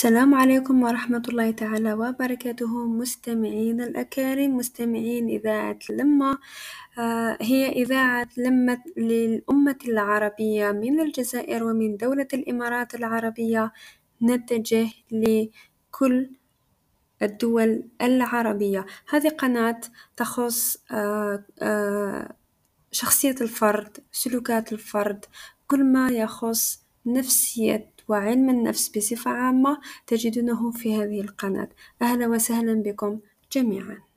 السلام عليكم ورحمة الله تعالى وبركاته مستمعين الأكارم مستمعين إذاعة لمة آه، هي إذاعة لمة للأمة العربية من الجزائر ومن دولة الإمارات العربية نتجه لكل الدول العربية. هذه قناة تخص آه، آه، شخصية الفرد سلوكات الفرد كل ما يخص نفسية وعلم النفس بصفة عامة تجدونه في هذه القناة. أهلا وسهلا بكم جميعا.